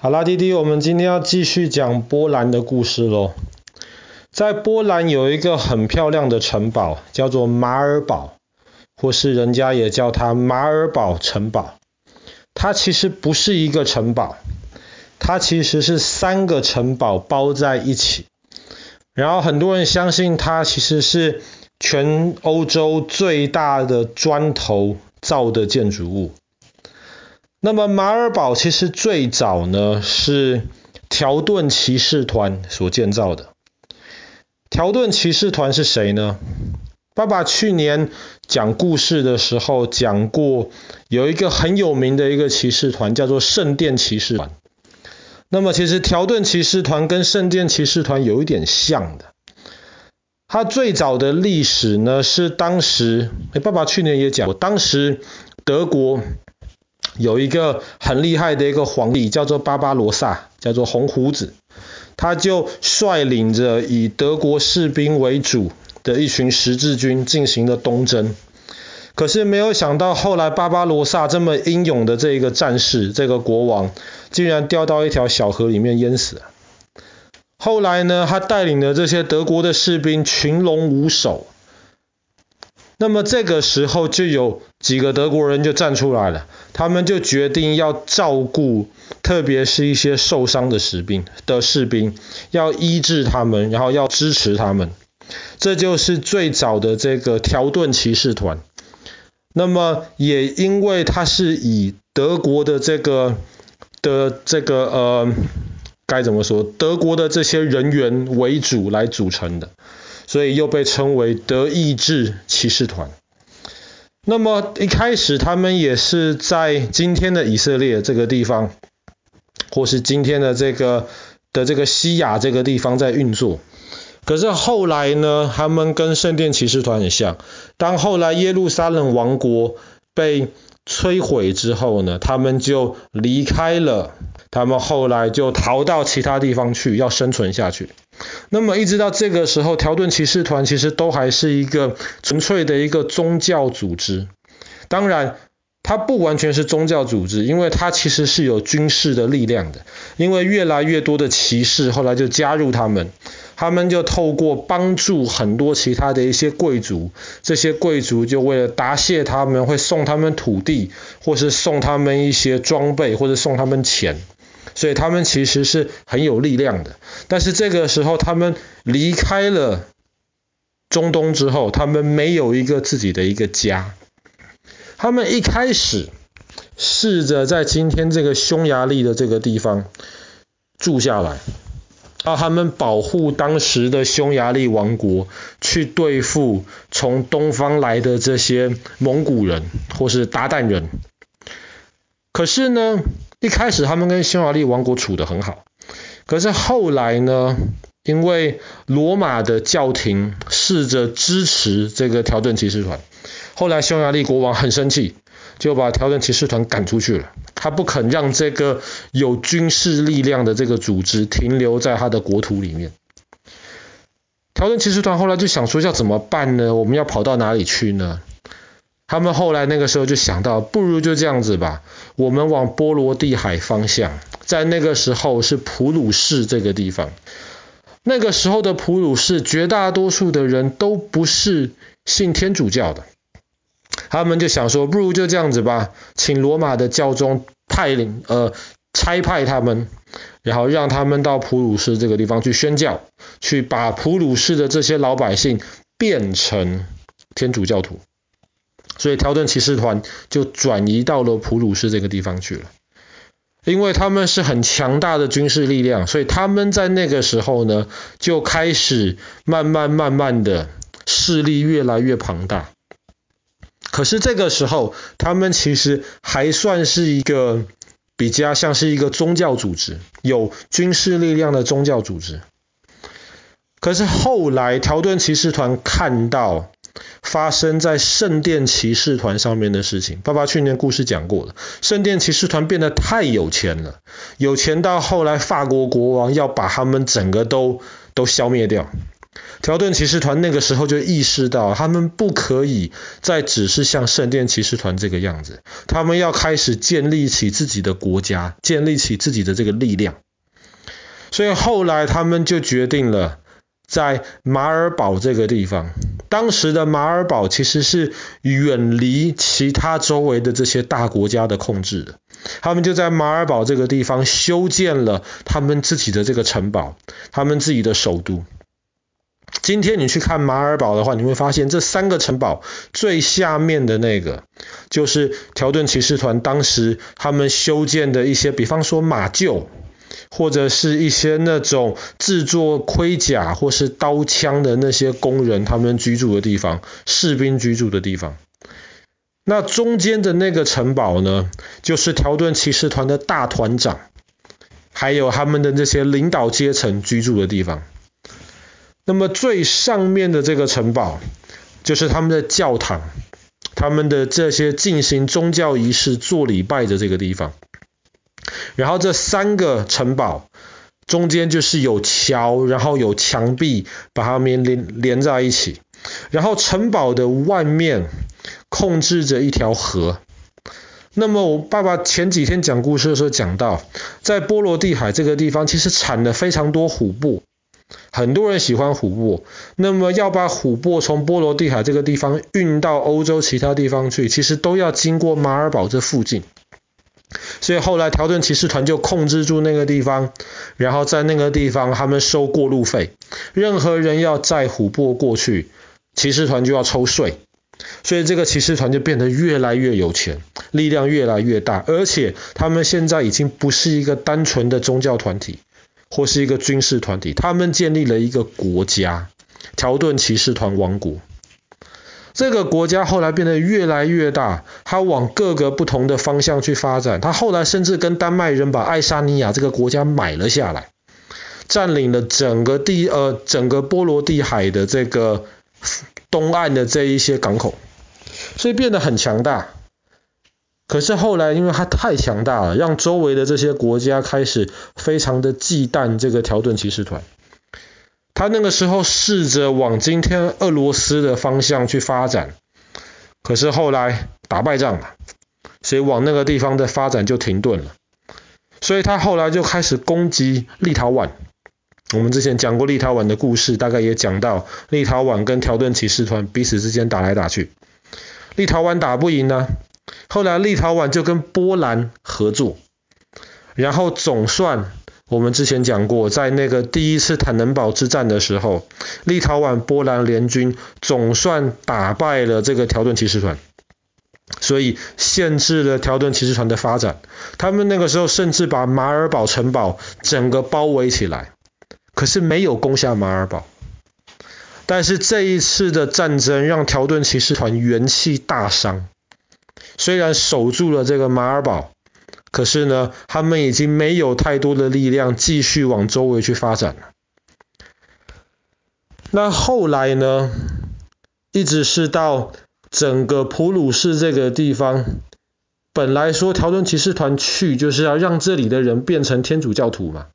好啦，弟弟，我们今天要继续讲波兰的故事喽。在波兰有一个很漂亮的城堡，叫做马尔堡，或是人家也叫它马尔堡城堡。它其实不是一个城堡，它其实是三个城堡包在一起。然后很多人相信它其实是全欧洲最大的砖头造的建筑物。那么马尔堡其实最早呢是条顿骑士团所建造的。条顿骑士团是谁呢？爸爸去年讲故事的时候讲过，有一个很有名的一个骑士团叫做圣殿骑士团。那么其实条顿骑士团跟圣殿骑士团有一点像的。它最早的历史呢是当时，诶，爸爸去年也讲过，当时德国。有一个很厉害的一个皇帝，叫做巴巴罗萨，叫做红胡子，他就率领着以德国士兵为主的一群十字军进行了东征。可是没有想到，后来巴巴罗萨这么英勇的这一个战士，这个国王，竟然掉到一条小河里面淹死了。后来呢，他带领的这些德国的士兵群龙无首。那么这个时候就有几个德国人就站出来了，他们就决定要照顾，特别是一些受伤的士兵的士兵，要医治他们，然后要支持他们。这就是最早的这个条顿骑士团。那么也因为它是以德国的这个的这个呃该怎么说，德国的这些人员为主来组成的。所以又被称为德意志骑士团。那么一开始他们也是在今天的以色列这个地方，或是今天的这个的这个西亚这个地方在运作。可是后来呢，他们跟圣殿骑士团很像。当后来耶路撒冷王国被摧毁之后呢，他们就离开了。他们后来就逃到其他地方去，要生存下去。那么一直到这个时候，条顿骑士团其实都还是一个纯粹的一个宗教组织。当然，它不完全是宗教组织，因为它其实是有军事的力量的。因为越来越多的骑士后来就加入他们，他们就透过帮助很多其他的一些贵族，这些贵族就为了答谢他们，会送他们土地，或是送他们一些装备，或者送他们钱。所以他们其实是很有力量的，但是这个时候他们离开了中东之后，他们没有一个自己的一个家。他们一开始试着在今天这个匈牙利的这个地方住下来，啊，他们保护当时的匈牙利王国，去对付从东方来的这些蒙古人或是鞑靼人。可是呢，一开始他们跟匈牙利王国处得很好，可是后来呢，因为罗马的教廷试着支持这个条顿骑士团，后来匈牙利国王很生气，就把条顿骑士团赶出去了。他不肯让这个有军事力量的这个组织停留在他的国土里面。条顿骑士团后来就想说要怎么办呢？我们要跑到哪里去呢？他们后来那个时候就想到，不如就这样子吧，我们往波罗的海方向，在那个时候是普鲁士这个地方。那个时候的普鲁士，绝大多数的人都不是信天主教的。他们就想说，不如就这样子吧，请罗马的教宗派领呃差派他们，然后让他们到普鲁士这个地方去宣教，去把普鲁士的这些老百姓变成天主教徒。所以条顿骑士团就转移到了普鲁士这个地方去了，因为他们是很强大的军事力量，所以他们在那个时候呢，就开始慢慢慢慢的势力越来越庞大。可是这个时候，他们其实还算是一个比较像是一个宗教组织，有军事力量的宗教组织。可是后来条顿骑士团看到。发生在圣殿骑士团上面的事情，爸爸去年故事讲过了。圣殿骑士团变得太有钱了，有钱到后来法国国王要把他们整个都都消灭掉。条顿骑士团那个时候就意识到，他们不可以再只是像圣殿骑士团这个样子，他们要开始建立起自己的国家，建立起自己的这个力量。所以后来他们就决定了，在马尔堡这个地方，当时的马尔堡其实是远离其他周围的这些大国家的控制的。他们就在马尔堡这个地方修建了他们自己的这个城堡，他们自己的首都。今天你去看马尔堡的话，你会发现这三个城堡最下面的那个，就是条顿骑士团当时他们修建的一些，比方说马厩，或者是一些那种制作盔甲或是刀枪的那些工人他们居住的地方，士兵居住的地方。那中间的那个城堡呢，就是条顿骑士团的大团长，还有他们的那些领导阶层居住的地方。那么最上面的这个城堡，就是他们的教堂，他们的这些进行宗教仪式、做礼拜的这个地方。然后这三个城堡中间就是有桥，然后有墙壁把它们连连在一起。然后城堡的外面控制着一条河。那么我爸爸前几天讲故事的时候讲到，在波罗的海这个地方其实产了非常多琥珀。很多人喜欢琥珀，那么要把琥珀从波罗的海这个地方运到欧洲其他地方去，其实都要经过马尔堡这附近。所以后来条顿骑士团就控制住那个地方，然后在那个地方他们收过路费，任何人要载琥珀过去，骑士团就要抽税。所以这个骑士团就变得越来越有钱，力量越来越大，而且他们现在已经不是一个单纯的宗教团体。或是一个军事团体，他们建立了一个国家——条顿骑士团王国。这个国家后来变得越来越大，它往各个不同的方向去发展。它后来甚至跟丹麦人把爱沙尼亚这个国家买了下来，占领了整个地呃整个波罗的海的这个东岸的这一些港口，所以变得很强大。可是后来，因为它太强大了，让周围的这些国家开始非常的忌惮这个条顿骑士团。他那个时候试着往今天俄罗斯的方向去发展，可是后来打败仗了，所以往那个地方的发展就停顿了。所以他后来就开始攻击立陶宛。我们之前讲过立陶宛的故事，大概也讲到立陶宛跟条顿骑士团彼此之间打来打去，立陶宛打不赢呢。后来立陶宛就跟波兰合作，然后总算我们之前讲过，在那个第一次坦能堡之战的时候，立陶宛波兰联军总算打败了这个条顿骑士团，所以限制了条顿骑士团的发展。他们那个时候甚至把马尔堡城堡整个包围起来，可是没有攻下马尔堡。但是这一次的战争让条顿骑士团元气大伤。虽然守住了这个马尔堡，可是呢，他们已经没有太多的力量继续往周围去发展了。那后来呢，一直是到整个普鲁士这个地方，本来说条顿骑士团去就是要让这里的人变成天主教徒嘛。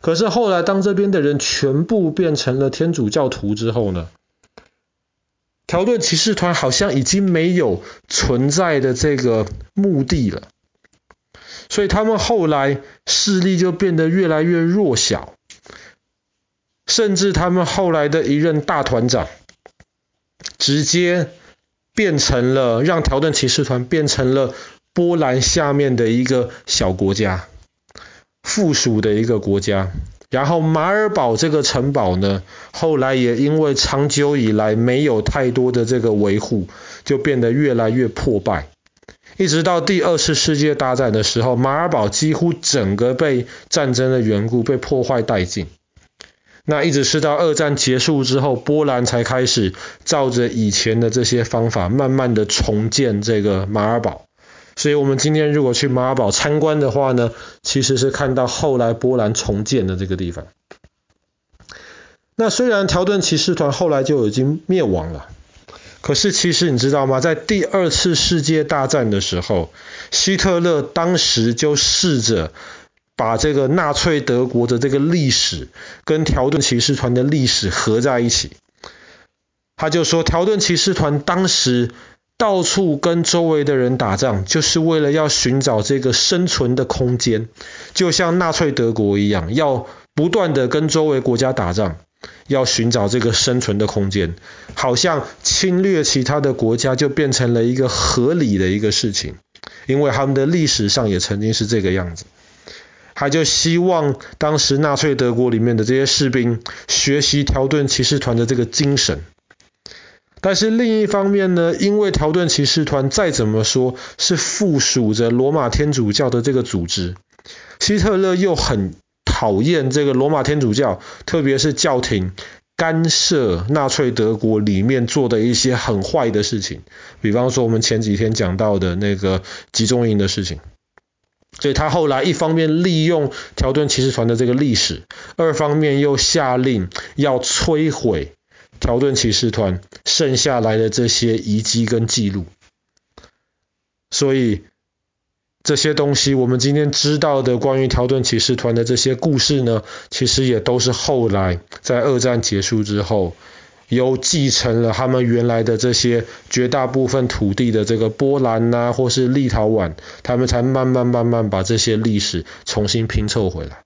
可是后来当这边的人全部变成了天主教徒之后呢，条顿骑士团好像已经没有存在的这个目的了，所以他们后来势力就变得越来越弱小，甚至他们后来的一任大团长，直接变成了让条顿骑士团变成了波兰下面的一个小国家，附属的一个国家。然后马尔堡这个城堡呢，后来也因为长久以来没有太多的这个维护，就变得越来越破败。一直到第二次世界大战的时候，马尔堡几乎整个被战争的缘故被破坏殆尽。那一直是到二战结束之后，波兰才开始照着以前的这些方法，慢慢的重建这个马尔堡。所以，我们今天如果去马尔堡参观的话呢，其实是看到后来波兰重建的这个地方。那虽然条顿骑士团后来就已经灭亡了，可是其实你知道吗？在第二次世界大战的时候，希特勒当时就试着把这个纳粹德国的这个历史跟条顿骑士团的历史合在一起。他就说，条顿骑士团当时到处跟周围的人打仗，就是为了要寻找这个生存的空间，就像纳粹德国一样，要不断的跟周围国家打仗，要寻找这个生存的空间，好像侵略其他的国家就变成了一个合理的一个事情，因为他们的历史上也曾经是这个样子。他就希望当时纳粹德国里面的这些士兵学习条顿骑士团的这个精神。但是另一方面呢，因为条顿骑士团再怎么说是附属着罗马天主教的这个组织，希特勒又很讨厌这个罗马天主教，特别是教廷干涉纳粹德国里面做的一些很坏的事情，比方说我们前几天讲到的那个集中营的事情。所以他后来一方面利用条顿骑士团的这个历史，二方面又下令要摧毁条顿骑士团剩下来的这些遗迹跟记录。所以这些东西，我们今天知道的关于条顿骑士团的这些故事呢，其实也都是后来在二战结束之后。又继承了他们原来的这些绝大部分土地的这个波兰呐、啊，或是立陶宛，他们才慢慢慢慢把这些历史重新拼凑回来。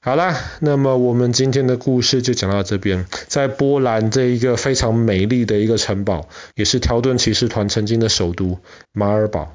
好啦，那么我们今天的故事就讲到这边。在波兰这一个非常美丽的一个城堡，也是条顿骑士团曾经的首都马尔堡。